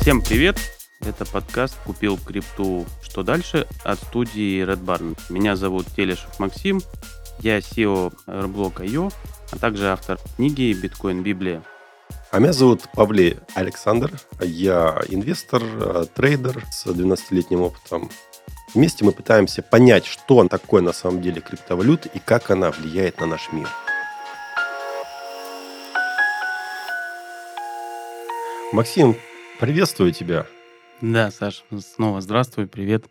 Всем привет! Это подкаст «Купил крипту. Что дальше?» от студии Red Barn. Меня зовут Телешев Максим, я SEO Airblock.io, а также автор книги «Биткоин Библия». А меня зовут Павлей Александр. Я инвестор, э, трейдер с 12-летним опытом. Вместе мы пытаемся понять, что такое на самом деле криптовалюта и как она влияет на наш мир. Максим, приветствую тебя. Да, Саш, снова здравствуй, привет.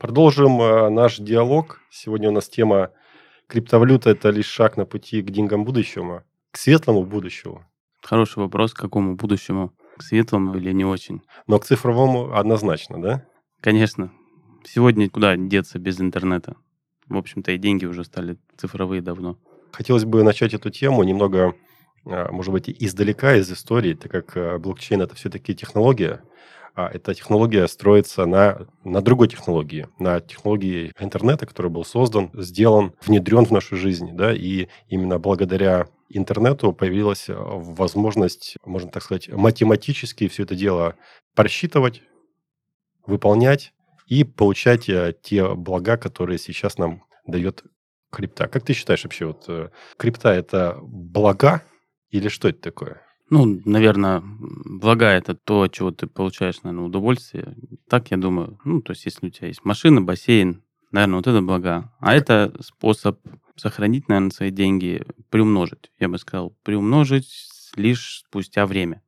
Продолжим э, наш диалог. Сегодня у нас тема криптовалюта – это лишь шаг на пути к деньгам будущего, к светлому будущему. Хороший вопрос, к какому будущему? К светлому или не очень? Но к цифровому однозначно, да? Конечно. Сегодня куда деться без интернета? В общем-то, и деньги уже стали цифровые давно. Хотелось бы начать эту тему немного, может быть, издалека, из истории, так как а, блокчейн – это все-таки технология, а эта технология строится на, на другой технологии, на технологии интернета, который был создан, сделан, внедрен в нашу жизнь, да, и именно благодаря интернету появилась э, возможность, можно так сказать, математически все это дело просчитывать, выполнять и получать те блага, которые сейчас нам дает крипта. Как ты считаешь вообще, вот э, крипта это блага или что это такое? Ну, наверное, блага это то, от чего ты получаешь, наверное, удовольствие. Так я думаю. Ну, то есть, если у тебя есть машина, бассейн, наверное, вот это блага. А это способ сохранить, наверное, свои деньги, приумножить. Я бы сказал, приумножить лишь спустя время.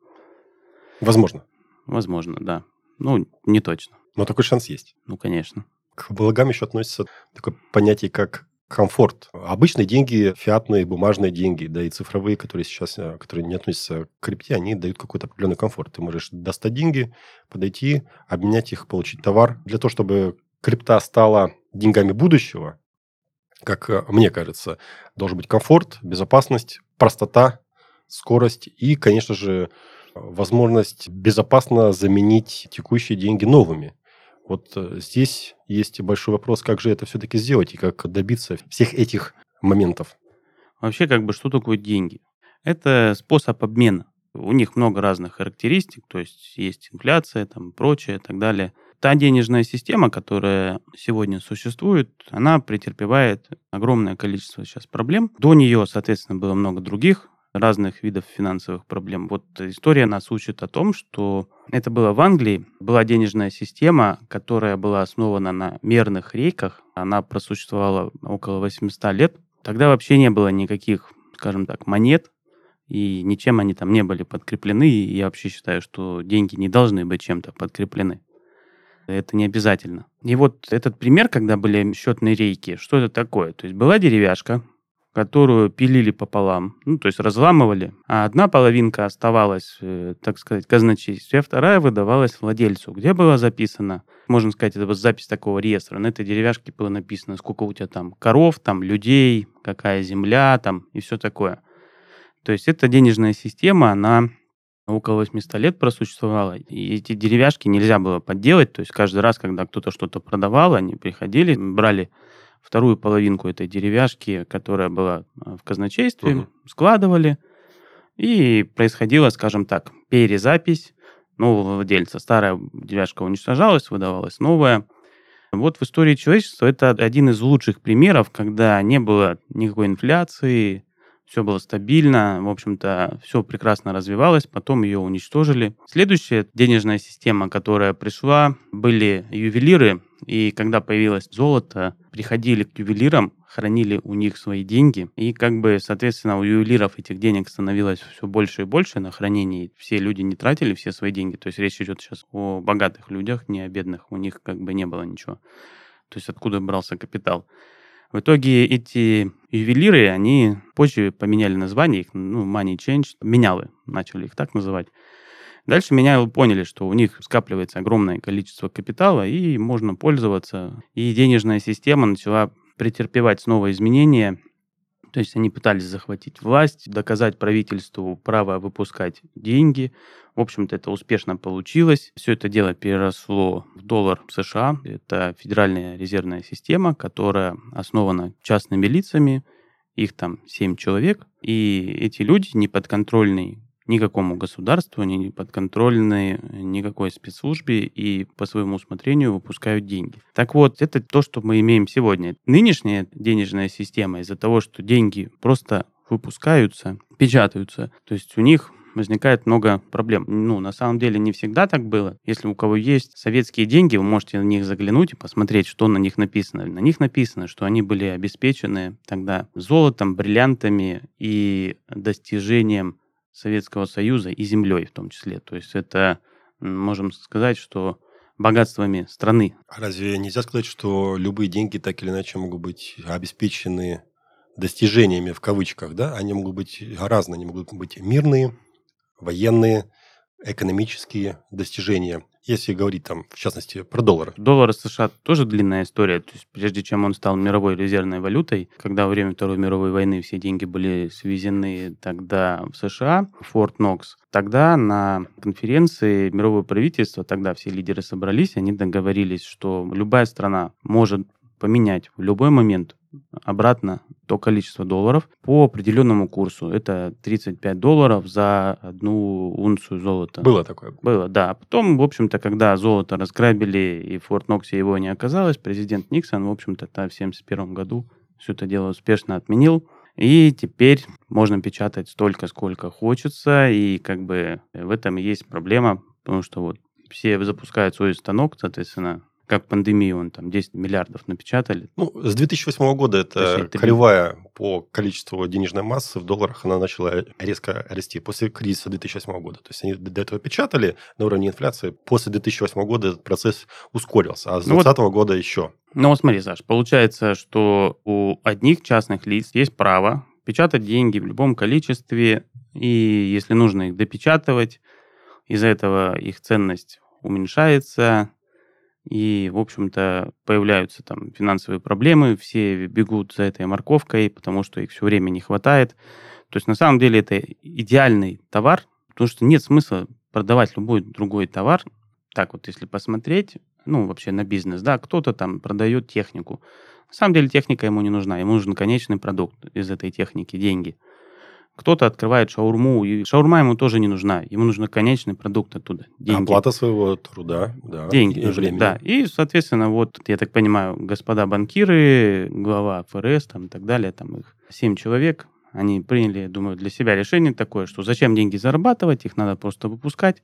Возможно. Возможно, да. Ну, не точно. Но такой шанс есть. Ну, конечно. К благам еще относится такое понятие, как комфорт. Обычные деньги, фиатные, бумажные деньги, да и цифровые, которые сейчас, э, которые не относятся к крипте, они дают какой-то определенный комфорт. Ты можешь достать деньги, подойти, обменять их, получить товар. Для того, чтобы крипта стала деньгами будущего, как э, мне кажется, должен быть комфорт, безопасность, простота, скорость и, конечно же, возможность безопасно заменить текущие деньги новыми. Вот э, здесь есть большой вопрос, как же это все-таки сделать и как добиться всех этих моментов. Вообще, как бы, что такое деньги? Это способ обмена. У них много разных характеристик, то есть есть инфляция, там прочее и так далее. Та денежная система, которая сегодня существует, она претерпевает огромное количество сейчас проблем. До нее, соответственно, было много других разных видов финансовых проблем. Вот история нас учит о том, что это было в Англии, была денежная система, которая была основана на мерных рейках, она просуществовала около 800 лет. Тогда вообще не было никаких, скажем так, монет, и ничем они там не были подкреплены, и я вообще считаю, что деньги не должны быть чем-то подкреплены. Это не обязательно. И вот этот пример, когда были счетные рейки, что это такое? То есть была деревяшка, которую пилили пополам, ну, то есть разламывали, а одна половинка оставалась, э, так сказать, казначействе, а вторая выдавалась владельцу, где было записано, можно сказать, это вот запись такого реестра, на этой деревяшке было написано, сколько у тебя там коров, там людей, какая земля там и все такое. То есть эта денежная система, она около 800 лет просуществовала, и эти деревяшки нельзя было подделать, то есть каждый раз, когда кто-то что-то продавал, они приходили, брали вторую половинку этой деревяшки, которая была э, в казначействе, угу. складывали, и происходила, скажем так, перезапись нового владельца. Старая деревяшка уничтожалась, выдавалась новая. Вот в истории человечества это один из лучших примеров, когда не было никакой инфляции, все было стабильно, в общем-то, все прекрасно развивалось, потом ее уничтожили. Следующая денежная система, которая пришла, были ювелиры, и когда появилось золото, приходили к ювелирам, хранили у них свои деньги, и как бы, соответственно, у ювелиров этих денег становилось все больше и больше на хранении. Все люди не тратили все свои деньги, то есть речь идет сейчас о богатых людях, не о бедных, у них как бы не было ничего. То есть откуда брался капитал. В итоге эти ювелиры, они позже поменяли название, их, ну, Money Change, менялы, начали их так называть. Дальше меня поняли, что у них скапливается огромное количество капитала, и можно пользоваться. И денежная система начала претерпевать снова изменения, то есть они пытались захватить власть, доказать правительству право выпускать деньги. В общем-то, это успешно получилось. Все это дело переросло в доллар США. Это федеральная резервная система, которая основана частными лицами. Их там 7 человек. И эти люди, неподконтрольные никакому государству, не подконтрольны никакой спецслужбе и по своему усмотрению выпускают деньги. Так вот, это то, что мы имеем сегодня. Нынешняя денежная система из-за того, что деньги просто выпускаются, печатаются, то есть у них возникает много проблем. Ну, на самом деле не всегда так было. Если у кого есть советские деньги, вы можете на них заглянуть и посмотреть, что на них написано. На них написано, что они были обеспечены тогда золотом, бриллиантами и достижением Советского Союза и землей в том числе. То есть это, можем сказать, что богатствами страны. А разве нельзя сказать, что любые деньги так или иначе могут быть обеспечены достижениями в кавычках, да? Они могут быть разные, они могут быть мирные, военные, экономические достижения. Если говорить там, в частности, про доллар. Доллар США тоже длинная история. То есть, прежде чем он стал мировой резервной валютой, когда во время Второй мировой войны все деньги были свезены тогда в США, Форт Нокс, тогда на конференции мировое правительство, тогда все лидеры собрались, они договорились, что любая страна может поменять в любой момент обратно то количество долларов по определенному курсу. Это 35 долларов за одну унцию золота. Было такое? Было, да. Потом, в общем-то, когда золото разграбили и в Форт Ноксе его не оказалось, президент Никсон, в общем-то, в 1971 году все это дело успешно отменил. И теперь можно печатать столько, сколько хочется, и как бы в этом и есть проблема, потому что вот все запускают свой станок, соответственно, как пандемию, он там 10 миллиардов напечатали. Ну, с 2008 года это кривая по количеству денежной массы в долларах, она начала резко расти после кризиса 2008 года. То есть они до этого печатали на уровне инфляции. После 2008 года этот процесс ускорился, а с 2020 ну, вот, года еще. Ну вот смотри, Саш, получается, что у одних частных лиц есть право печатать деньги в любом количестве, и если нужно их допечатывать, из-за этого их ценность уменьшается, и, в общем-то, появляются там финансовые проблемы, все бегут за этой морковкой, потому что их все время не хватает. То есть, на самом деле, это идеальный товар, потому что нет смысла продавать любой другой товар. Так вот, если посмотреть, ну, вообще на бизнес, да, кто-то там продает технику. На самом деле техника ему не нужна, ему нужен конечный продукт из этой техники, деньги. Кто-то открывает шаурму, и шаурма ему тоже не нужна. Ему нужен конечный продукт оттуда. Деньги. Оплата своего труда, да. Деньги и нужны, да. И, соответственно, вот, я так понимаю, господа банкиры, глава ФРС там, и так далее, там их семь человек, они приняли, думаю, для себя решение такое, что зачем деньги зарабатывать, их надо просто выпускать.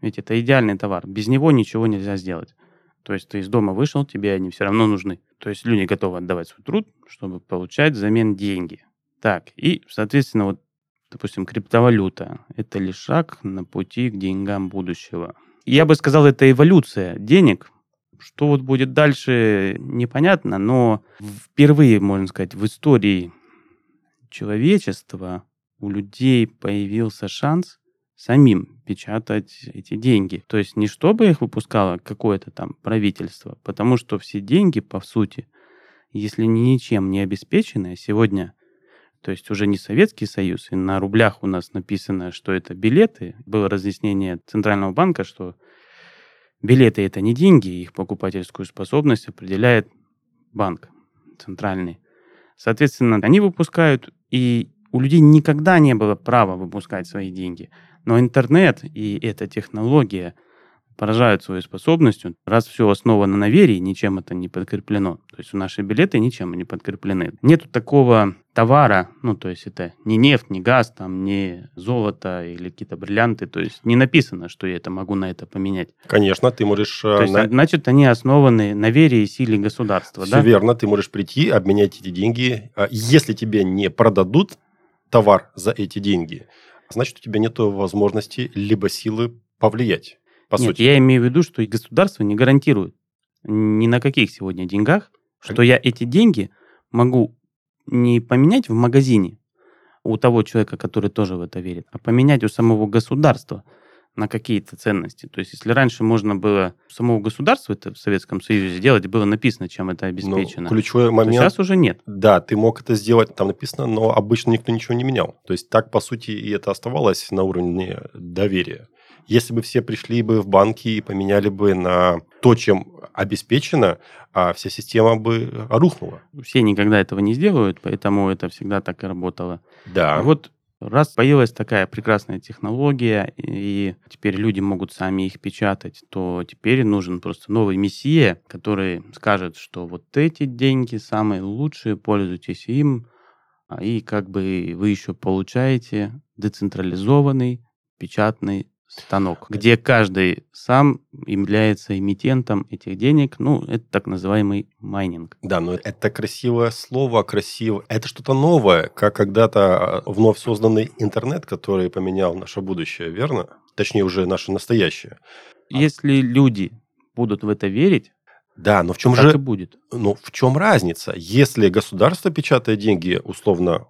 Ведь это идеальный товар. Без него ничего нельзя сделать. То есть ты из дома вышел, тебе они все равно нужны. То есть люди готовы отдавать свой труд, чтобы получать взамен деньги. Так, и, соответственно, вот, допустим, криптовалюта – это лишь шаг на пути к деньгам будущего. Я бы сказал, это эволюция денег. Что вот будет дальше, непонятно, но впервые, можно сказать, в истории человечества у людей появился шанс самим печатать эти деньги. То есть не чтобы их выпускало какое-то там правительство, потому что все деньги, по сути, если ничем не обеспечены, сегодня – то есть уже не Советский Союз, и на рублях у нас написано, что это билеты. Было разъяснение Центрального банка, что билеты это не деньги, их покупательскую способность определяет банк центральный. Соответственно, они выпускают, и у людей никогда не было права выпускать свои деньги. Но интернет и эта технология поражают своей способностью. Раз все основано на вере, ничем это не подкреплено. То есть у наши билеты ничем не подкреплены. Нету такого товара, ну, то есть это не нефть, не газ, там, не золото или какие-то бриллианты, то есть не написано, что я это могу на это поменять. Конечно, ты можешь... То есть, на... значит, они основаны на вере и силе государства, Все да? верно, ты можешь прийти, обменять эти деньги. А если тебе не продадут товар за эти деньги, значит, у тебя нет возможности либо силы повлиять по Нет, сути. я имею в виду, что и государство не гарантирует ни на каких сегодня деньгах, что я эти деньги могу не поменять в магазине у того человека, который тоже в это верит, а поменять у самого государства на какие-то ценности. То есть, если раньше можно было самого государства это в Советском Союзе сделать, было написано, чем это обеспечено. Но ключевой момент... сейчас уже нет. Да, ты мог это сделать, там написано, но обычно никто ничего не менял. То есть, так, по сути, и это оставалось на уровне доверия. Если бы все пришли бы в банки и поменяли бы на то, чем обеспечено, а вся система бы рухнула. Все никогда этого не сделают, поэтому это всегда так и работало. Да. Вот Раз появилась такая прекрасная технология, и теперь люди могут сами их печатать, то теперь нужен просто новый мессия, который скажет, что вот эти деньги самые лучшие, пользуйтесь им, а, и как бы вы еще получаете децентрализованный печатный станок, где каждый сам является эмитентом этих денег. Ну, это так называемый майнинг. Да, но это красивое слово, красиво. Это что-то новое, как когда-то а, вновь созданный интернет, который поменял наше будущее, верно? Точнее, уже наше настоящее. Если люди будут в это верить, да, но в чем так же... и будет. Ну, в чем разница? Если государство печатает деньги условно,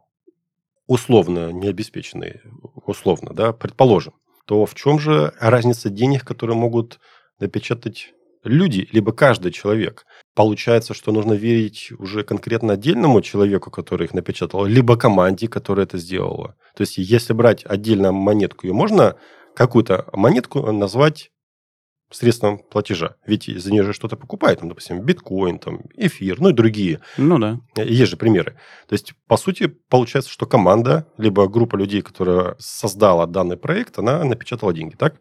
условно необеспеченные, условно, да, предположим, то в чем же разница денег, которые могут напечатать люди, либо каждый человек? Получается, что нужно верить уже конкретно отдельному человеку, который их напечатал, либо команде, которая это сделала. То есть, если брать отдельно монетку, ее можно какую-то монетку назвать средством платежа. Ведь за нее же что-то покупают, там, допустим, биткоин, там, эфир, ну и другие. Ну да. Есть же примеры. То есть, по сути, получается, что команда, либо группа людей, которая создала данный проект, она напечатала деньги, так?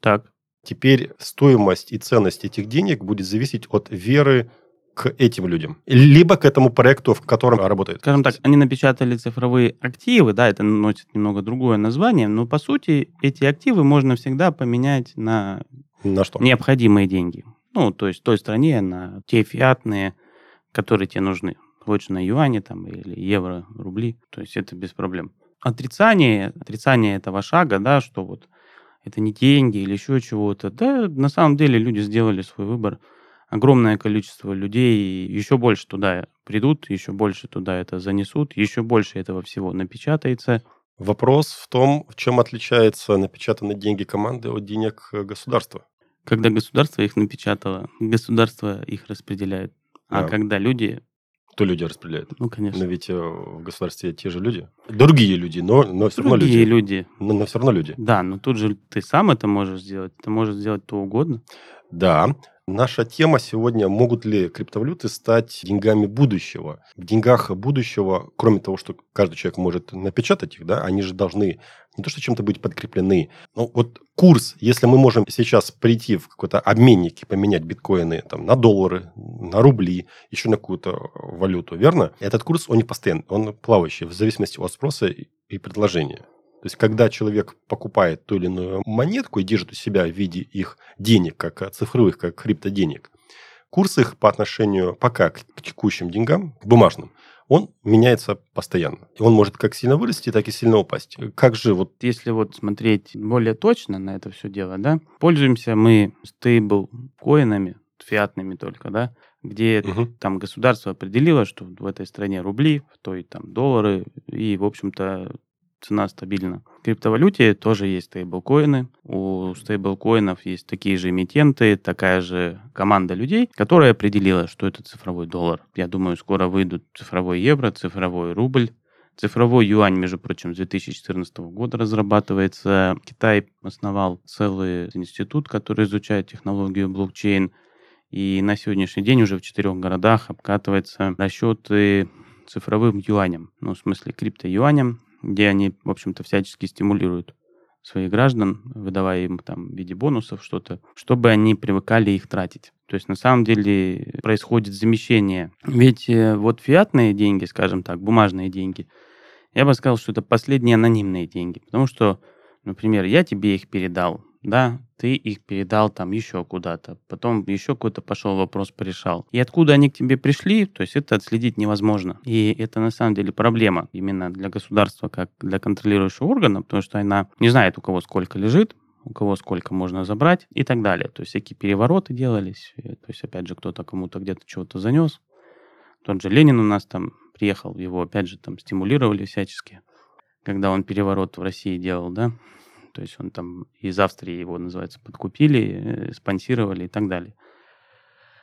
Так. Теперь стоимость и ценность этих денег будет зависеть от веры к этим людям, либо к этому проекту, в котором работает. Скажем так, они напечатали цифровые активы, да, это носит немного другое название, но по сути эти активы можно всегда поменять на На что? необходимые деньги. Ну, то есть в той стране на те фиатные, которые тебе нужны. Лучше на юане там или евро, рубли. То есть это без проблем. Отрицание, отрицание этого шага, да, что вот это не деньги или еще чего-то. Да, на самом деле люди сделали свой выбор. Огромное количество людей еще больше туда придут, еще больше туда это занесут, еще больше этого всего напечатается. Вопрос в том, в чем отличаются напечатанные деньги команды от денег э, государства. Когда государство их напечатало, государство их распределяет. А Да. когда люди, Кто люди распределяет? ну, Но конечно, ведь э, в государстве те же люди. Другие люди, но, но все равно другие люди. люди. Но, но все равно люди. Да, но тут же ты сам это можешь сделать. Ты можешь сделать то угодно. Да. Наша тема сегодня, могут ли криптовалюты стать деньгами будущего? В деньгах будущего, кроме того, что каждый человек может напечатать их, да, они же должны не то что чем-то быть подкреплены. Ну, вот курс, если мы можем сейчас прийти в какой-то обменник и поменять биткоины там, на доллары, на рубли, еще на какую-то валюту, верно? Этот курс, он не постоянный, он плавающий, в зависимости от спроса и предложения. То есть, когда человек покупает ту или иную монетку и держит у себя в виде их денег, как э, цифровых, как криптоденег, курс их по отношению пока к текущим деньгам, к бумажным, он меняется постоянно. И он может как сильно вырасти, так и сильно упасть. Как же вот... Если вот смотреть более точно на это все дело, да, пользуемся мы стейбл коинами, фиатными только, да, где Мгм. там государство определило, что в этой стране рубли, в той там доллары, и, в общем-то, цена стабильна. В криптовалюте тоже есть стейблкоины. У стейблкоинов есть такие же эмитенты, такая же команда людей, которая определила, что это цифровой доллар. Я думаю, скоро выйдут цифровой евро, цифровой рубль. Цифровой юань, между прочим, с 2014 года разрабатывается. Китай основал целый институт, который изучает технологию блокчейн. И на сегодняшний день уже в четырех городах обкатываются расчеты цифровым юанем, ну, в смысле крипто-юанем, где они, в общем-то, всячески стимулируют своих граждан, выдавая им там в виде бонусов что-то, чтобы они привыкали их тратить. То есть на самом деле происходит замещение. Ведь э, вот фиатные деньги, скажем так, бумажные деньги, я бы сказал, что это последние анонимные деньги, потому что, например, я тебе их передал, да, ты их передал там еще куда-то, потом еще какой-то пошел вопрос порешал. И откуда они к тебе пришли, то есть это отследить невозможно. И это на самом деле проблема именно для государства, как для контролирующего органа, потому что она не знает, у кого сколько лежит, у кого сколько можно забрать и так далее. То есть всякие перевороты делались, э, то есть опять же кто-то кому-то где-то чего-то занес. Тот же Ленин у нас там приехал, его опять же там стимулировали всячески, когда он переворот в России делал, да, то есть он там из Австрии его, называется, подкупили, э, спонсировали и так далее.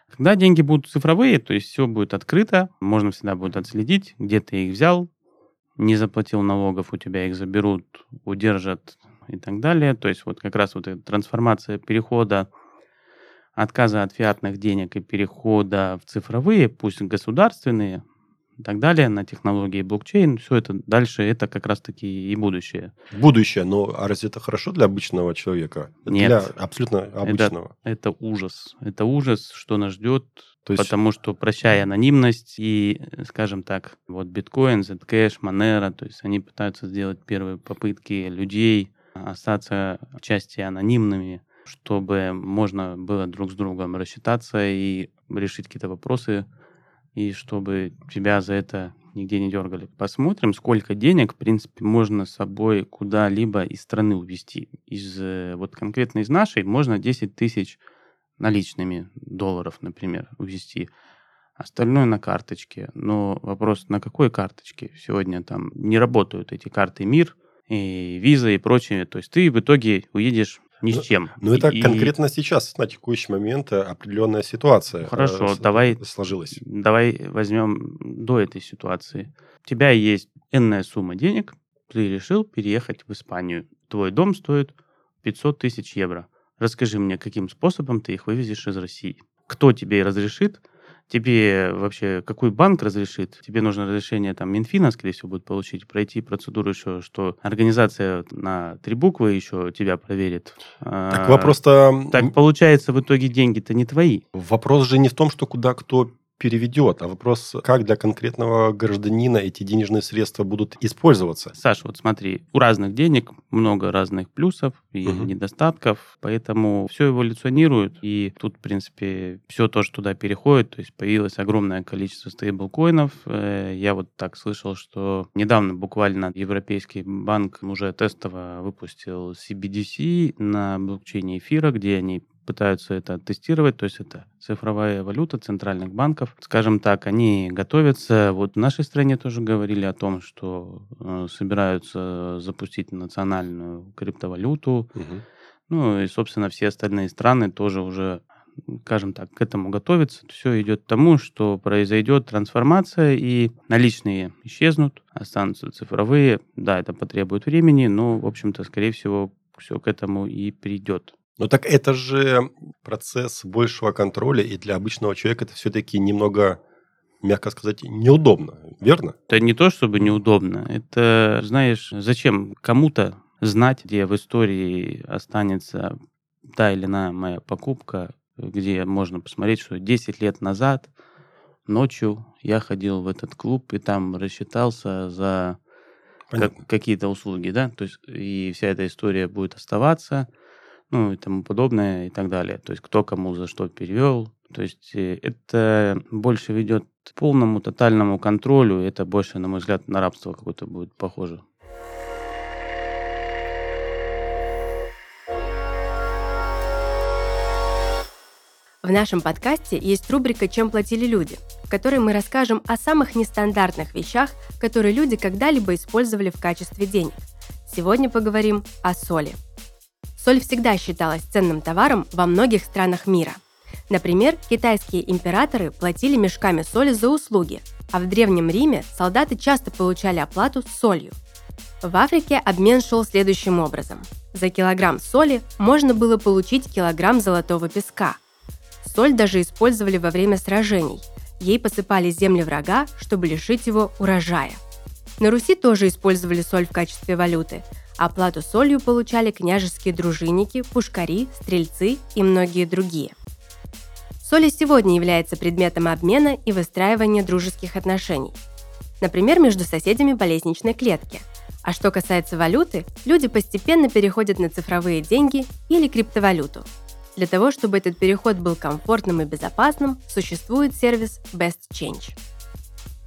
Когда деньги будут цифровые, то есть все будет открыто, можно всегда будет отследить, где ты их взял, не заплатил налогов, у тебя их заберут, удержат и так далее. То есть вот как раз вот эта трансформация перехода отказа от фиатных денег и перехода в цифровые, пусть государственные, и так далее, на технологии блокчейн, все это дальше, это как раз-таки и будущее. Будущее, но а разве это хорошо для обычного человека? Нет. Для абсолютно обычного. Это ужас. Это ужас, что нас ждет, То есть потому что прощая анонимность и, скажем так, вот биткоин, Zcash, Monero, то есть они пытаются сделать первые попытки людей остаться в части анонимными, чтобы можно было друг с другом рассчитаться и решить какие-то вопросы, и чтобы тебя за это нигде не дергали. Посмотрим, сколько денег, в принципе, можно с собой куда-либо из страны увезти. Из, э, вот конкретно из нашей можно 10 тысяч наличными долларов, например, увезти. Остальное на карточке. Но вопрос, на какой карточке? Сегодня там не работают эти карты МИР, и виза и прочее. То есть ты в итоге уедешь ни с чем. Ну, это И- конкретно сейчас, на текущий момент, э, определенная ситуация. Хорошо, э, с- давай- Сложилась. Давай возьмем до этой ситуации. У тебя есть энная сумма денег, ты решил переехать в Испанию. Твой дом стоит 500 тысяч евро. Расскажи мне, каким способом ты их вывезешь из России? Кто тебе разрешит? Тебе вообще какой банк разрешит? Тебе нужно разрешение там Минфина, скорее всего, будет получить, пройти процедуру еще, что организация на три буквы еще тебя проверит. Так А, вопрос-то... Так получается, в итоге деньги-то не твои. Вопрос же не в том, что куда кто переведет, а вопрос, как для конкретного гражданина эти денежные средства будут использоваться. Саша, вот смотри, у разных денег много разных плюсов и Мгм. недостатков, поэтому все эволюционирует, и тут, в принципе, все то, что туда переходит, то есть появилось огромное количество стейблкоинов. Э, Я вот так слышал, что недавно буквально Европейский банк уже тестово выпустил CBDC на блокчейне эфира, где они пытаются это тестировать, то есть это цифровая валюта центральных банков. Скажем так, они готовятся. Вот в нашей стране тоже говорили о том, что э, собираются запустить национальную криптовалюту. Мгм. Ну и, собственно, все остальные страны тоже уже, скажем так, к этому готовятся. Все идет к тому, что произойдет трансформация, и наличные исчезнут, останутся цифровые. Да, это потребует времени, но, в общем-то, скорее всего, все к этому и придет. Ну так это же процесс большего контроля, и для обычного человека это все-таки немного, мягко сказать, неудобно, верно? Это не то, чтобы неудобно. Это, знаешь, зачем кому-то знать, где в истории останется та или иная моя покупка, где можно посмотреть, что 10 лет назад ночью я ходил в этот клуб и там рассчитался за как- какие-то услуги, да, то есть и вся эта история будет оставаться, ну и тому подобное и так далее. То есть кто кому за что перевел. То есть э, это больше ведет к полному тотальному контролю. Это больше, на мой взгляд, на рабство какое-то будет похоже. В нашем подкасте есть рубрика «Чем платили люди», в которой мы расскажем о самых нестандартных вещах, которые люди когда-либо использовали в качестве денег. Сегодня поговорим о соли. Соль всегда считалась ценным товаром во многих странах мира. Например, китайские императоры платили мешками соли за услуги, а в Древнем Риме солдаты часто получали оплату солью. В Африке обмен шел следующим образом. За килограмм соли можно было получить килограмм золотого песка – Соль даже использовали во время сражений. Ей посыпали земли врага, чтобы лишить его урожая. На Руси тоже использовали соль в качестве валюты. Оплату солью получали княжеские дружинники, пушкари, стрельцы и многие другие. Соль и сегодня является предметом обмена и выстраивания дружеских отношений. Например, между соседями по лестничной клетке. А что касается валюты, люди постепенно переходят на цифровые деньги или криптовалюту – для того, чтобы этот переход был комфортным и безопасным, существует сервис Best Change.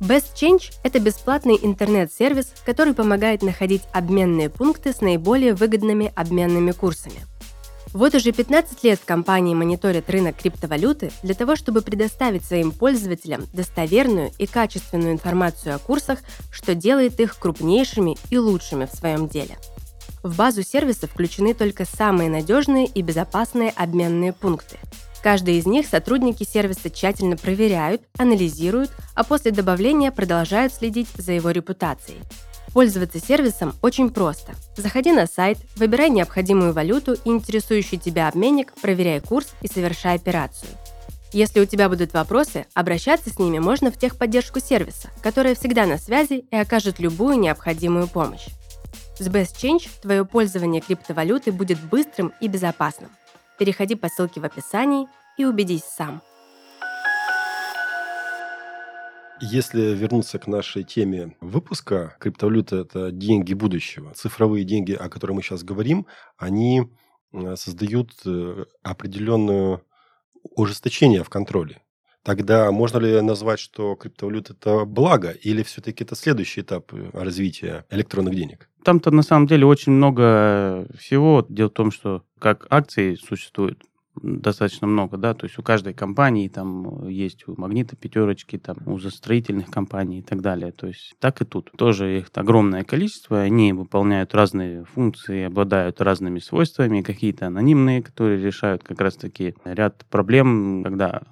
Best Change – это бесплатный интернет-сервис, который помогает находить обменные пункты с наиболее выгодными обменными курсами. Вот уже 15 лет компании мониторят рынок криптовалюты для того, чтобы предоставить своим пользователям достоверную и качественную информацию о курсах, что делает их крупнейшими и лучшими в своем деле – в базу сервиса включены только самые надежные и безопасные обменные пункты. Каждый из них сотрудники сервиса тщательно проверяют, анализируют, а после добавления продолжают следить за его репутацией. Пользоваться сервисом очень просто. Заходи на сайт, выбирай необходимую валюту и интересующий тебя обменник, проверяй курс и совершай операцию. Если у тебя будут вопросы, обращаться с ними можно в техподдержку сервиса, которая всегда на связи и окажет любую необходимую помощь. С Best Change твое пользование криптовалюты будет быстрым и безопасным. Переходи по ссылке в описании и убедись сам. Если вернуться к нашей теме выпуска, криптовалюта – это деньги будущего. Цифровые деньги, о которых мы сейчас говорим, они э, создают э, определенную ужесточение в контроле. Тогда можно ли назвать, что криптовалюта – это благо, или все-таки это следующий этап э, развития электронных денег? Там-то на самом деле очень много всего. Дело в том, что как акции существуют, достаточно много, да, то есть у каждой компании там есть у Магнита пятерочки, там у застроительных компаний и так далее, то есть так и тут. Тоже их огромное количество, они выполняют разные функции, обладают разными свойствами, какие-то анонимные, которые решают как раз-таки ряд проблем, когда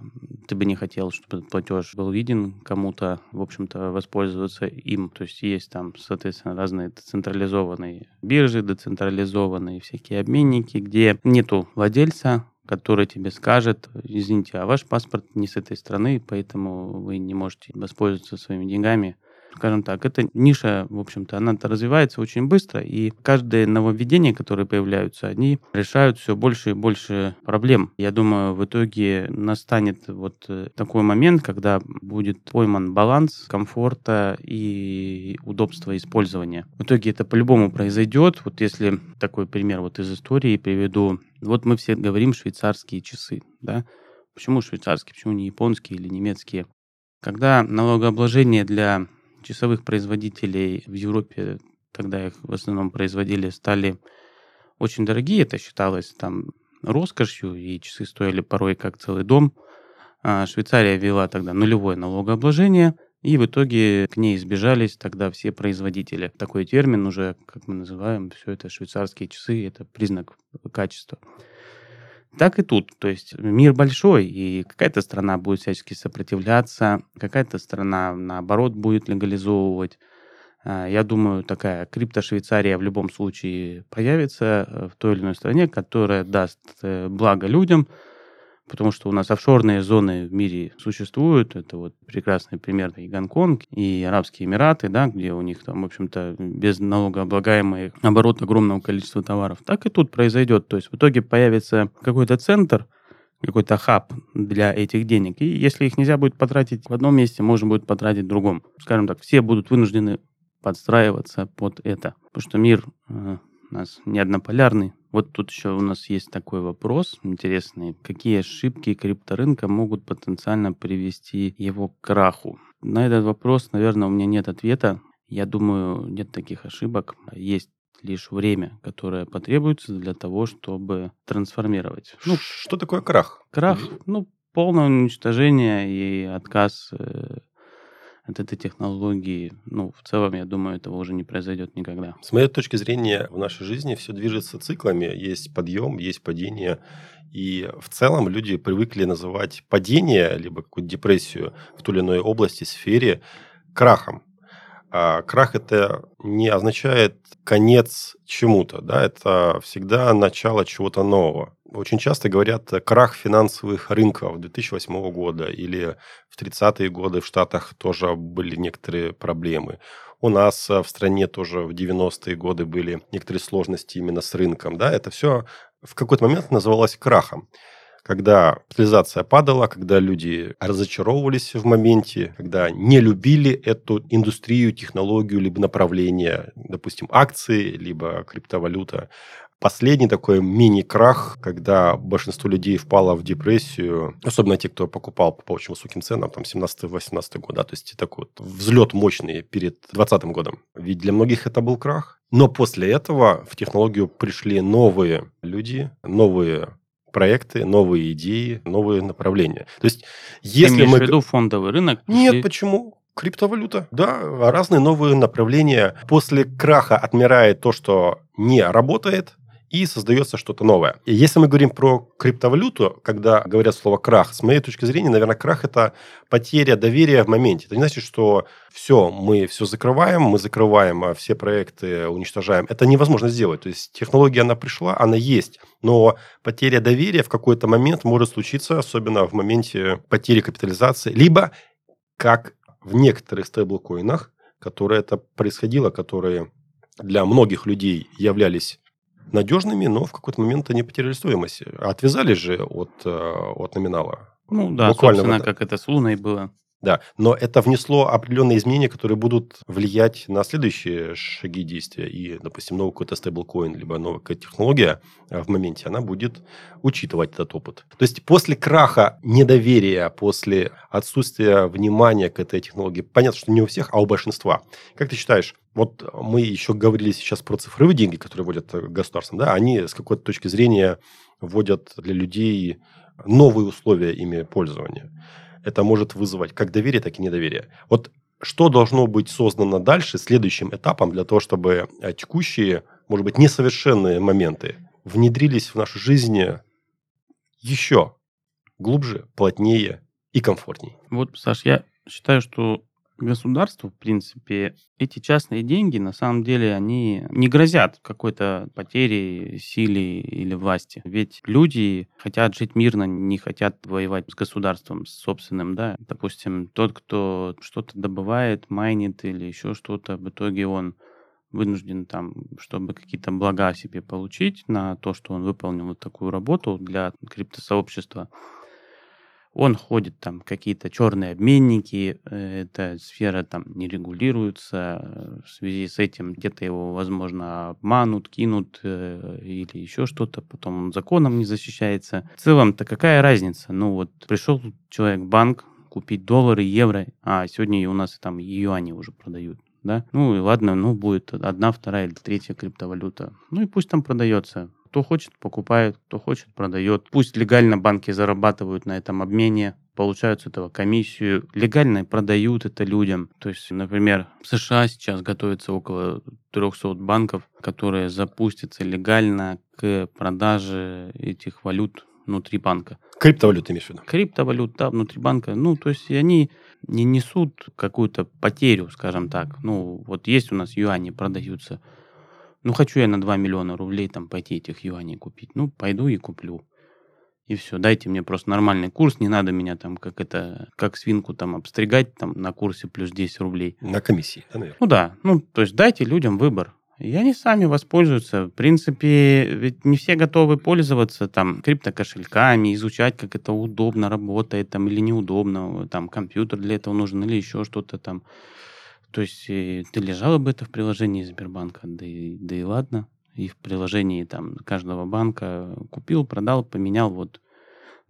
ты бы не хотел, чтобы платеж был виден кому-то, в общем-то, воспользоваться им. То есть есть там, соответственно, разные децентрализованные биржи, децентрализованные всякие обменники, где нету владельца, который тебе скажет, извините, а ваш паспорт не с этой страны, поэтому вы не можете воспользоваться своими деньгами скажем так, эта ниша, в общем-то, она развивается очень быстро, и каждое нововведение, которые появляются, они решают все больше и больше проблем. Я думаю, в итоге настанет вот э, такой момент, когда будет пойман баланс комфорта и удобства использования. В итоге это по-любому произойдет. Вот если такой пример вот из истории приведу. Вот мы все говорим швейцарские часы, да? Почему швейцарские, почему не японские или немецкие? Когда налогообложение для часовых производителей в Европе, тогда их в основном производили, стали очень дорогие. Это считалось там роскошью, и часы стоили порой как целый дом. А Швейцария ввела тогда нулевое налогообложение, и в итоге к ней сбежались тогда все производители. Такой термин уже, как мы называем, все это швейцарские часы, это признак качества. Так и тут. То есть мир большой, и какая-то страна будет всячески сопротивляться, какая-то страна, наоборот, будет легализовывать. А, я думаю, такая крипто-Швейцария в любом случае появится э, в той или иной стране, которая даст э, благо людям, потому что у нас офшорные зоны в мире существуют. Это вот прекрасный пример и Гонконг, и Арабские Эмираты, да, где у них там, в общем-то, без налогооблагаемый оборот огромного количества товаров. Так и тут произойдет. То есть в итоге появится какой-то центр, какой-то хаб для этих денег. И если их нельзя будет потратить в одном месте, можно будет потратить в другом. Скажем так, все будут вынуждены подстраиваться под это. Потому что мир э, у нас не однополярный. Вот тут еще у нас есть такой вопрос интересный. Какие ошибки крипторынка могут потенциально привести его к краху? На этот вопрос, наверное, у меня нет ответа. Я думаю, нет таких ошибок. Есть лишь время, которое потребуется для того, чтобы трансформировать. Ну, что такое крах? Крах, ну, полное уничтожение и отказ э, от этой технологии, ну, в целом, я думаю, этого уже не произойдет никогда. С моей точки зрения, в нашей жизни все движется циклами. Есть подъем, есть падение. И в целом люди привыкли называть падение, либо какую-то депрессию в той или иной области, сфере крахом. А крах это не означает конец чему-то, да, это всегда начало чего-то нового. Очень часто говорят крах финансовых рынков 2008 года или в 30-е годы в Штатах тоже были некоторые проблемы. У нас в стране тоже в 90-е годы были некоторые сложности именно с рынком. Да? Это все в какой-то момент называлось крахом когда капитализация падала, когда люди разочаровывались в моменте, когда не любили эту индустрию, технологию, либо направление, допустим, акции, либо криптовалюта. Последний такой мини-крах, когда большинство людей впало в депрессию, особенно те, кто покупал по очень высоким ценам, там 17-18 год, да, то есть такой вот взлет мощный перед 2020 годом. Ведь для многих это был крах. Но после этого в технологию пришли новые люди, новые проекты, новые идеи, новые направления. То есть, если Ты мы... в виду фондовый рынок? Нет, и... почему? Криптовалюта, да, разные новые направления. После краха отмирает то, что не работает, и создается что-то новое. И если мы говорим про криптовалюту, когда говорят слово крах, с моей точки зрения, наверное, крах это потеря доверия в моменте. Это не значит, что все, мы все закрываем, мы закрываем а все проекты, уничтожаем. Это невозможно сделать. То есть технология, она пришла, она есть, но потеря доверия в какой-то момент может случиться, особенно в моменте потери капитализации, либо как в некоторых стейблкоинах, которые это происходило, которые для многих людей являлись надежными, но в какой-то момент они потеряли стоимость. Отвязались же от, э, от номинала. Ну да, Буквально собственно, как это с Луной было. Да, но это внесло определенные изменения, которые будут влиять на следующие шаги действия. И, допустим, новый какой-то стейблкоин, либо новая какая-то технология в моменте, она будет учитывать этот опыт. То есть после краха недоверия, после отсутствия внимания к этой технологии, понятно, что не у всех, а у большинства. Как ты считаешь, вот мы еще говорили сейчас про цифровые деньги, которые вводят государством, да, они с какой-то точки зрения вводят для людей новые условия ими пользования это может вызывать как доверие, так и недоверие. Вот что должно быть создано дальше, следующим этапом для того, чтобы э, текущие, может быть, несовершенные моменты внедрились в нашу жизнь еще глубже, плотнее и комфортнее? Вот, Саш, я считаю, что государству, в принципе, эти частные деньги, на самом деле, они не грозят какой-то потерей силы или власти. Ведь люди хотят жить мирно, не хотят воевать с государством с собственным, да. Допустим, тот, кто что-то добывает, майнит или еще что-то, в итоге он вынужден там, чтобы какие-то блага себе получить на то, что он выполнил вот такую работу для криптосообщества, он ходит там какие-то черные обменники, э, эта сфера там не регулируется, э, в связи с этим где-то его, возможно, обманут, кинут э, или еще что-то, потом он законом не защищается. В целом-то какая разница? Ну вот пришел человек в банк купить доллары, евро, а сегодня у нас там юани уже продают да, ну и ладно, ну будет одна, вторая или третья криптовалюта, ну и пусть там продается, кто хочет, покупает, кто хочет, продает. Пусть легально банки зарабатывают на этом обмене, получают с этого комиссию, легально продают это людям. То есть, например, в США сейчас готовится около 300 банков, которые запустятся легально к продаже этих валют внутри банка. Криптовалют имеешь в виду? Криптовалют, да, внутри банка. Ну, то есть они не несут какую-то потерю, скажем так. Ну, вот есть у нас юани, продаются ну, хочу я на 2 миллиона рублей там пойти этих юаней купить. Ну, пойду и куплю. И все, дайте мне просто нормальный курс, не надо меня там как это, как свинку там обстригать там на курсе плюс 10 рублей. На комиссии, да, наверное? Ну да, ну то есть дайте людям выбор. И они сами воспользуются. В принципе, ведь не все готовы пользоваться там криптокошельками, изучать, как это удобно работает там или неудобно, там компьютер для этого нужен или еще что-то там. То есть э, ты лежала бы это в приложении Сбербанка, да и, да и ладно. И в приложении там каждого банка купил, продал, поменял. Вот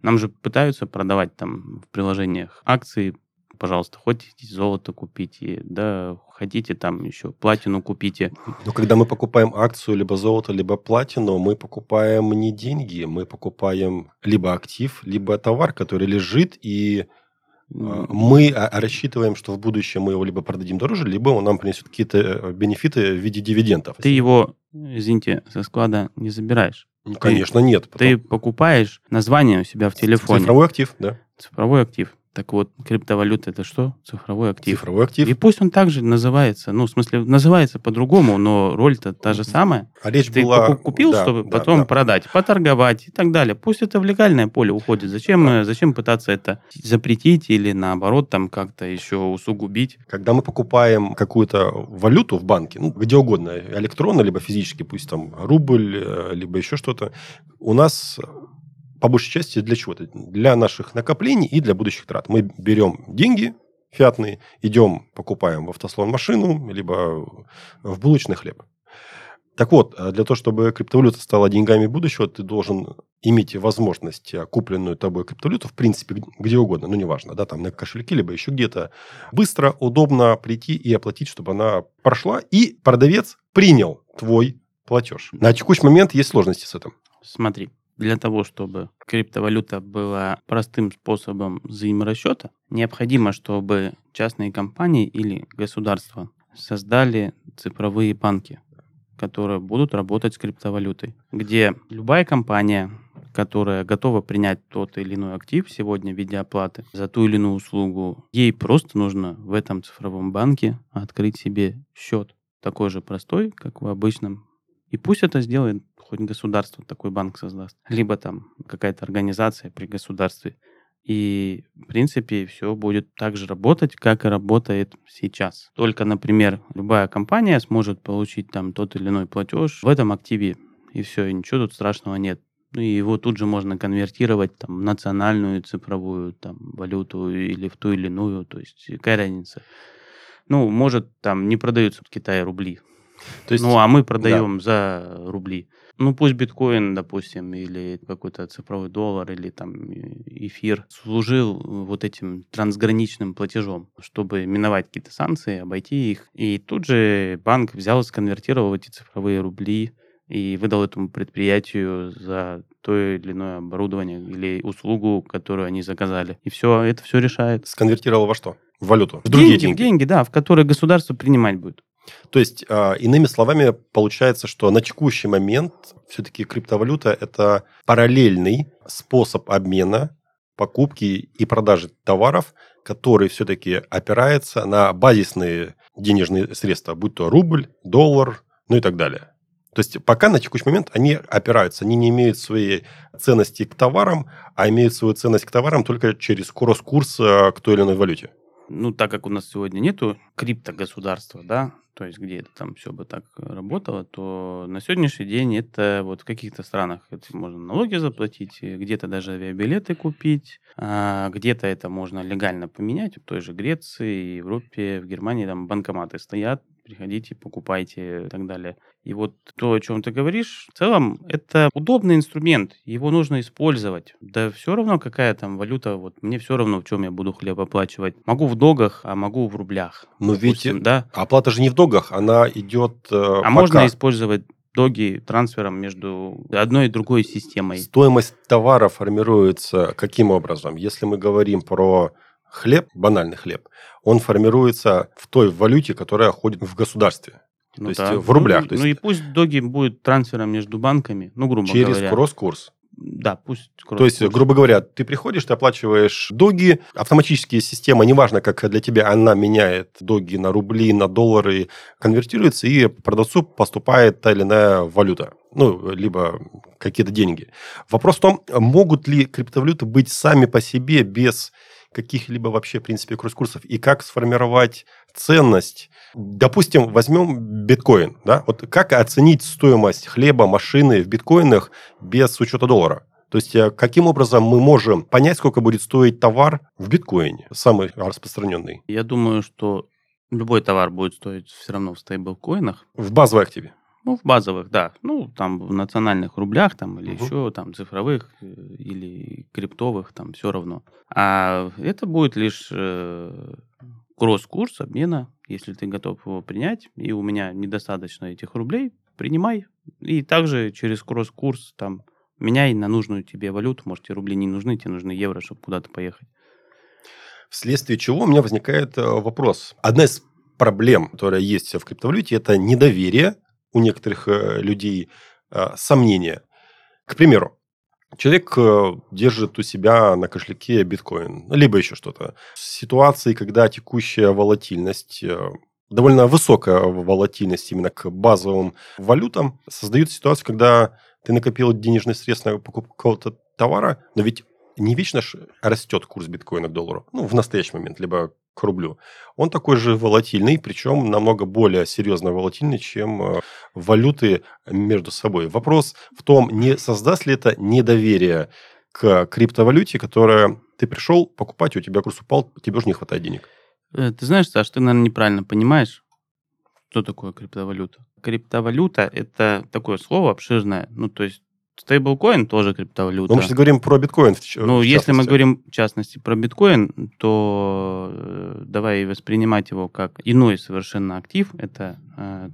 нам же пытаются продавать там в приложениях акции. Пожалуйста, хотите золото купите, да, хотите там еще платину купите. Но когда мы покупаем акцию, либо золото, либо платину, мы покупаем не деньги, мы покупаем либо актив, либо товар, который лежит и мы а, рассчитываем, что в будущем мы его либо продадим дороже, либо он нам принесет какие-то э, бенефиты в виде дивидендов. Ты его, извините, со склада не забираешь. Ну, конечно, нет. Потом... Ты покупаешь название у себя в телефоне. Цифровой актив, да. Цифровой актив. Так вот, криптовалюта это что? Цифровой актив. Цифровой актив. И пусть он также называется, ну, в смысле, называется по-другому, но роль-то та же самая. А речь Ты была... купил, да, чтобы да, потом да. продать, поторговать и так далее. Пусть это в легальное поле уходит. Зачем, да. зачем пытаться это запретить или наоборот там как-то еще усугубить? Когда мы покупаем какую-то валюту в банке, ну, где угодно, электронно, либо физически, пусть там рубль, э, либо еще что-то, у нас по большей части для чего-то. Для наших накоплений и для будущих трат. Мы берем деньги фиатные, идем, покупаем в автослон машину, либо в булочный хлеб. Так вот, э, для того, чтобы криптовалюта стала деньгами будущего, ты должен иметь возможность э, купленную тобой криптовалюту, в принципе, где угодно, ну, неважно, да, там на кошельке, либо еще где-то, быстро, удобно прийти и оплатить, чтобы она прошла, и продавец принял твой платеж. На текущий момент есть сложности с этим. Смотри, для того, чтобы криптовалюта была простым способом взаиморасчета, необходимо, чтобы частные компании или государства создали цифровые банки, которые будут работать с криптовалютой, где любая компания, которая готова принять тот или иной актив сегодня в виде оплаты за ту или иную услугу, ей просто нужно в этом цифровом банке открыть себе счет, такой же простой, как в обычном. И пусть это сделает хоть государство такой банк создаст, либо там какая-то организация при государстве. И, в принципе, все будет так же работать, как и работает сейчас. Только, например, любая компания сможет получить там тот или иной платеж в этом активе, и все, и ничего тут страшного нет. Ну, и его тут же можно конвертировать там, в национальную цифровую там, валюту или в ту или иную, то есть какая разница. Ну, может, там не продаются в Китае рубли, то есть, ну, а мы продаем да. за рубли. Ну, пусть биткоин, допустим, или какой-то цифровой доллар, или там эфир служил вот этим трансграничным платежом, чтобы миновать какие-то санкции, обойти их. И тут же банк взял, сконвертировал эти цифровые рубли и выдал этому предприятию за то или иное оборудование или услугу, которую они заказали. И все, это все решает. Сконвертировал во что? В валюту? В другие деньги? деньги, деньги, да, в которые государство принимать будет. То есть, а, иными словами, получается, что на текущий момент все-таки криптовалюта – это параллельный способ обмена, покупки и продажи товаров, который все-таки опирается на базисные денежные средства, будь то рубль, доллар, ну и так далее. То есть пока на текущий момент они опираются, они не имеют своей ценности к товарам, а имеют свою ценность к товарам только через кросс-курс а, к той или иной валюте ну, так как у нас сегодня нету криптогосударства, да, то есть где это там все бы так работало, то на сегодняшний день это вот в каких-то странах это можно налоги заплатить, где-то даже авиабилеты купить, а где-то это можно легально поменять, в той же Греции, Европе, в Германии там банкоматы стоят, приходите, покупайте и так далее. И вот то, о чем ты говоришь, в целом это удобный инструмент, его нужно использовать. Да все равно, какая там валюта, вот мне все равно, в чем я буду хлеб оплачивать. Могу в догах, а могу в рублях. Но допустим, ведь да? оплата же не в догах, она идет э, А пока. можно использовать доги трансфером между одной и другой системой. Стоимость товара формируется каким образом? Если мы говорим про хлеб, банальный хлеб, он формируется в той валюте, которая ходит в государстве. Ну, то есть да. в рублях. Ну, то есть... ну и пусть доги будет трансфером между банками, ну, грубо через говоря. Через кросс-курс. Да, пусть То есть, грубо говоря, ты приходишь, ты оплачиваешь доги, автоматические система, неважно, как для тебя она меняет доги на рубли, на доллары, конвертируется, и продавцу поступает та или иная валюта. Ну, либо какие-то деньги. Вопрос в том, могут ли криптовалюты быть сами по себе без каких-либо вообще, в принципе, кросс-курсов, и как сформировать ценность. Допустим, возьмем биткоин. Да? Вот как оценить стоимость хлеба, машины в биткоинах без учета доллара? То есть, э, каким образом мы можем понять, сколько будет стоить товар в биткоине, самый распространенный? Я думаю, что любой товар будет стоить все равно в стейблкоинах. В базовой активе? Ну, в базовых, да. Ну, там в национальных рублях там или угу. еще там цифровых э, или криптовых, там все равно. А это будет лишь э, кросс-курс обмена, если ты готов его принять, и у меня недостаточно этих рублей, принимай. И также через кросс-курс там меняй на нужную тебе валюту. Может, тебе рубли не нужны, тебе нужны евро, чтобы куда-то поехать. Вследствие чего у меня возникает э, вопрос. Одна из проблем, которая есть в криптовалюте, это недоверие у некоторых э, людей э, сомнения. К примеру, человек э, держит у себя на кошельке биткоин, либо еще что-то. Ситуации, когда текущая волатильность довольно высокая волатильность именно к базовым валютам, создает ситуацию, когда ты накопил денежные средства на покупку какого-то товара, но ведь не вечно растет курс биткоина к доллару, ну, в настоящий момент, либо к рублю, он такой же волатильный, причем намного более серьезно волатильный, чем э, валюты между собой. Вопрос в том, не создаст ли это недоверие к криптовалюте, которая ты пришел покупать, у тебя курс упал, тебе уже не хватает денег. Э, ты знаешь, Саш, ты, наверное, неправильно понимаешь, что такое криптовалюта. Криптовалюта – это такое слово обширное, ну, то есть Стейблкоин тоже криптовалюта. Но мы сейчас говорим про биткоин. Ну, если мы говорим, в частности, про биткоин, то э, давай воспринимать его как иной совершенно актив, это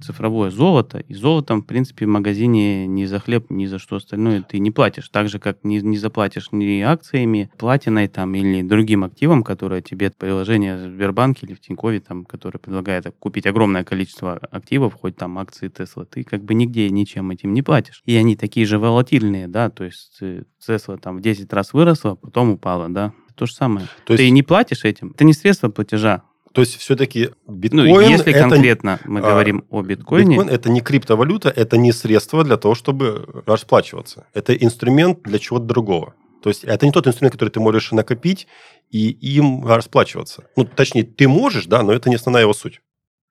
цифровое золото, и золотом, в принципе, в магазине ни за хлеб, ни за что остальное ты не платишь, так же, как не, не заплатишь ни акциями, платиной там или другим активом, которые тебе приложение в Сбербанке или в Тинькове, там, которое предлагает купить огромное количество активов, хоть там акции Тесла, ты как бы нигде ничем этим не платишь. И они такие же волатильные, да, то есть Тесла там в 10 раз выросла, потом упала, да, то же самое. То есть... Ты не платишь этим, это не средство платежа. То есть все-таки биткоин... Ну, если это, конкретно мы а, говорим о биткоине... Биткоин – это не криптовалюта, это не средство для того, чтобы расплачиваться. Это инструмент для чего-то другого. То есть это не тот инструмент, который ты можешь накопить и им расплачиваться. Ну, точнее, ты можешь, да, но это не основная его суть.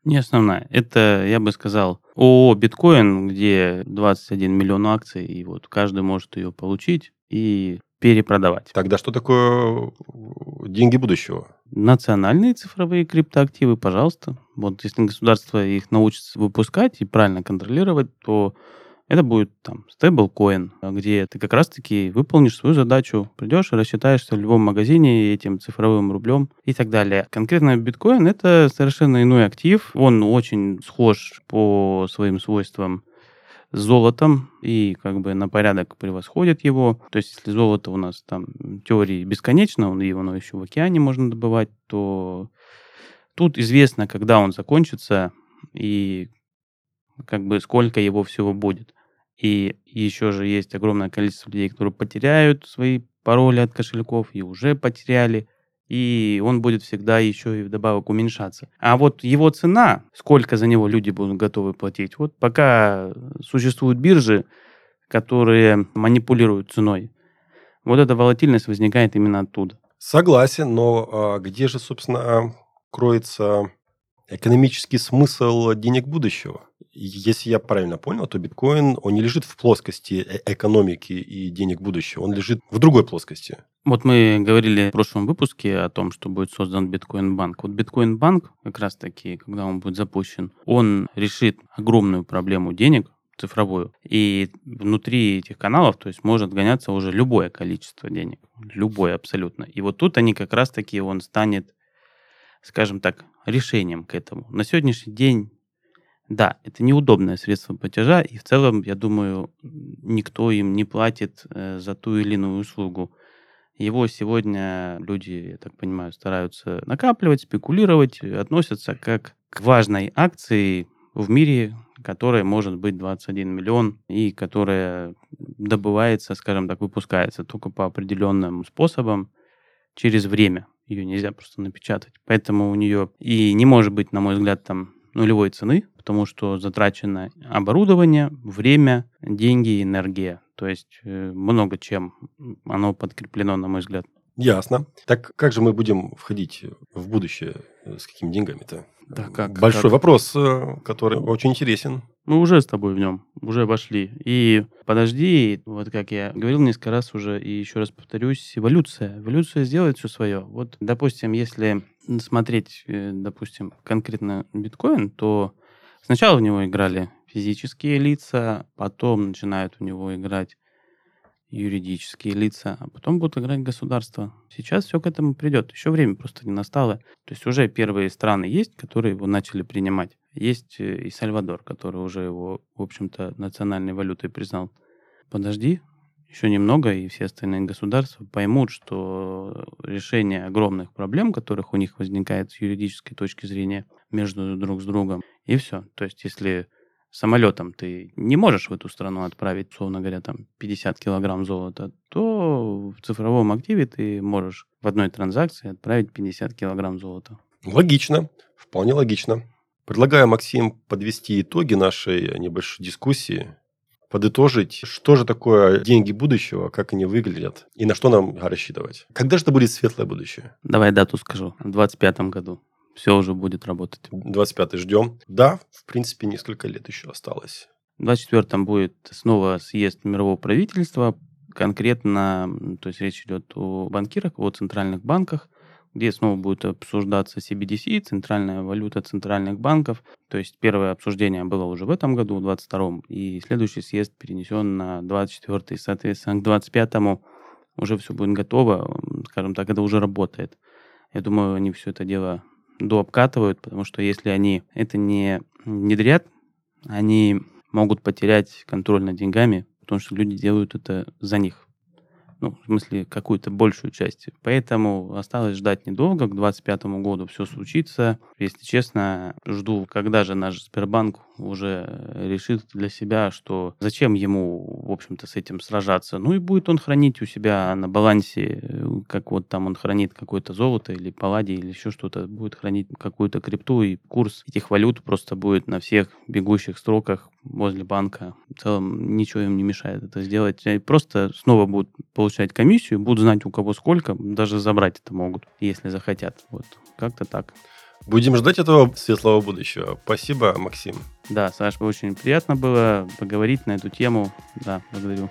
Не основная. Это, я бы сказал, ООО «Биткоин», где 21 миллион акций, и вот каждый может ее получить. И перепродавать. Тогда что такое э, деньги будущего? Национальные цифровые криптоактивы, пожалуйста. Вот если государство их научится выпускать и правильно контролировать, то это будет там стейблкоин, где ты как раз-таки выполнишь свою задачу, придешь и рассчитаешься в любом магазине этим цифровым рублем и так далее. Конкретно биткоин — это совершенно иной актив. Он очень схож по своим свойствам с золотом и как бы на порядок превосходит его. То есть если золото у нас там в теории бесконечно, он его еще в океане можно добывать, то тут известно, когда он закончится и как бы сколько его всего будет. И еще же есть огромное количество людей, которые потеряют свои пароли от кошельков и уже потеряли и он будет всегда еще и вдобавок уменьшаться. А вот его цена, сколько за него люди будут готовы платить, вот пока существуют биржи, которые манипулируют ценой, вот эта волатильность возникает именно оттуда. Согласен, но а, где же, собственно, кроется экономический смысл денег будущего? Если я правильно понял, то биткоин, он не лежит в плоскости э, экономики и денег будущего, он лежит в другой плоскости. Вот мы говорили в прошлом выпуске о том, что будет создан биткоин-банк. Вот биткоин-банк, как раз-таки, когда он будет запущен, он решит огромную проблему денег, цифровую. И внутри этих каналов, то есть может гоняться уже любое количество денег. Любое абсолютно. И вот тут они как раз-таки, он станет, скажем так, решением к этому. На сегодняшний день да, это неудобное средство платежа, и в целом, я думаю, никто им не платит э, за ту или иную услугу. Его сегодня люди, я так понимаю, стараются накапливать, спекулировать, относятся как к важной акции в мире, которая может быть 21 миллион и которая добывается, скажем так, выпускается только по определенным способам через время. Ее нельзя просто напечатать. Поэтому у нее и не может быть, на мой взгляд, там нулевой цены, потому что затрачено оборудование, время, деньги, энергия. То есть э, много чем оно подкреплено, на мой взгляд. Ясно. Так как же мы будем входить в будущее? С какими деньгами-то? Да, как, Большой как? вопрос, э, который очень интересен. Мы уже с тобой в нем, уже вошли. И подожди, вот как я говорил несколько раз уже, и еще раз повторюсь, эволюция. Эволюция сделает все свое. Вот, допустим, если смотреть, э, допустим, конкретно биткоин, то сначала в него играли физические лица, потом начинают в него играть юридические лица, а потом будут играть государства. Сейчас все к этому придет. Еще время просто не настало. То есть уже первые страны есть, которые его начали принимать. Есть э, и Сальвадор, который уже его, в общем-то, национальной валютой признал. Подожди, еще немного, и все остальные государства поймут, что решение огромных проблем, которых у них возникает с юридической точки зрения между друг с другом, и все. То есть если самолетом ты не можешь в эту страну отправить, условно говоря, там 50 килограмм золота, то в цифровом активе ты можешь в одной транзакции отправить 50 килограмм золота. Логично, вполне логично. Предлагаю, Максим, подвести итоги нашей небольшой дискуссии, подытожить, что же такое деньги будущего, как они выглядят и на что нам рассчитывать. Когда же это будет светлое будущее? Давай дату скажу. В 2025 году все уже будет работать. 25-й ждем. Да, в принципе, несколько лет еще осталось. В 24-м будет снова съезд мирового правительства. Конкретно, то есть речь идет о банкирах, о центральных банках, где снова будет обсуждаться CBDC, центральная валюта центральных банков. То есть первое обсуждение было уже в этом году, в 22-м, и следующий съезд перенесен на 24-й. Соответственно, к 25-му уже все будет готово, скажем так, это уже работает. Я думаю, они все это дело дообкатывают, потому что если они это не внедрят, они могут потерять контроль над деньгами, потому что люди делают это за них ну, в смысле, какую-то большую часть. Поэтому осталось ждать недолго, к 2025 году все случится. Если честно, жду, когда же наш Сбербанк уже решит для себя, что зачем ему, в общем-то, с этим сражаться. Ну и будет он хранить у себя на балансе, как вот там он хранит какое-то золото или палладий или еще что-то, будет хранить какую-то крипту, и курс этих валют просто будет на всех бегущих строках возле банка. В целом ничего им не мешает это сделать. Просто снова будут получать комиссию, будут знать у кого сколько, даже забрать это могут, если захотят. Вот как-то так. Будем ждать этого светлого будущего. Спасибо, Максим. Да, Саш, очень приятно было поговорить на эту тему. Да, благодарю.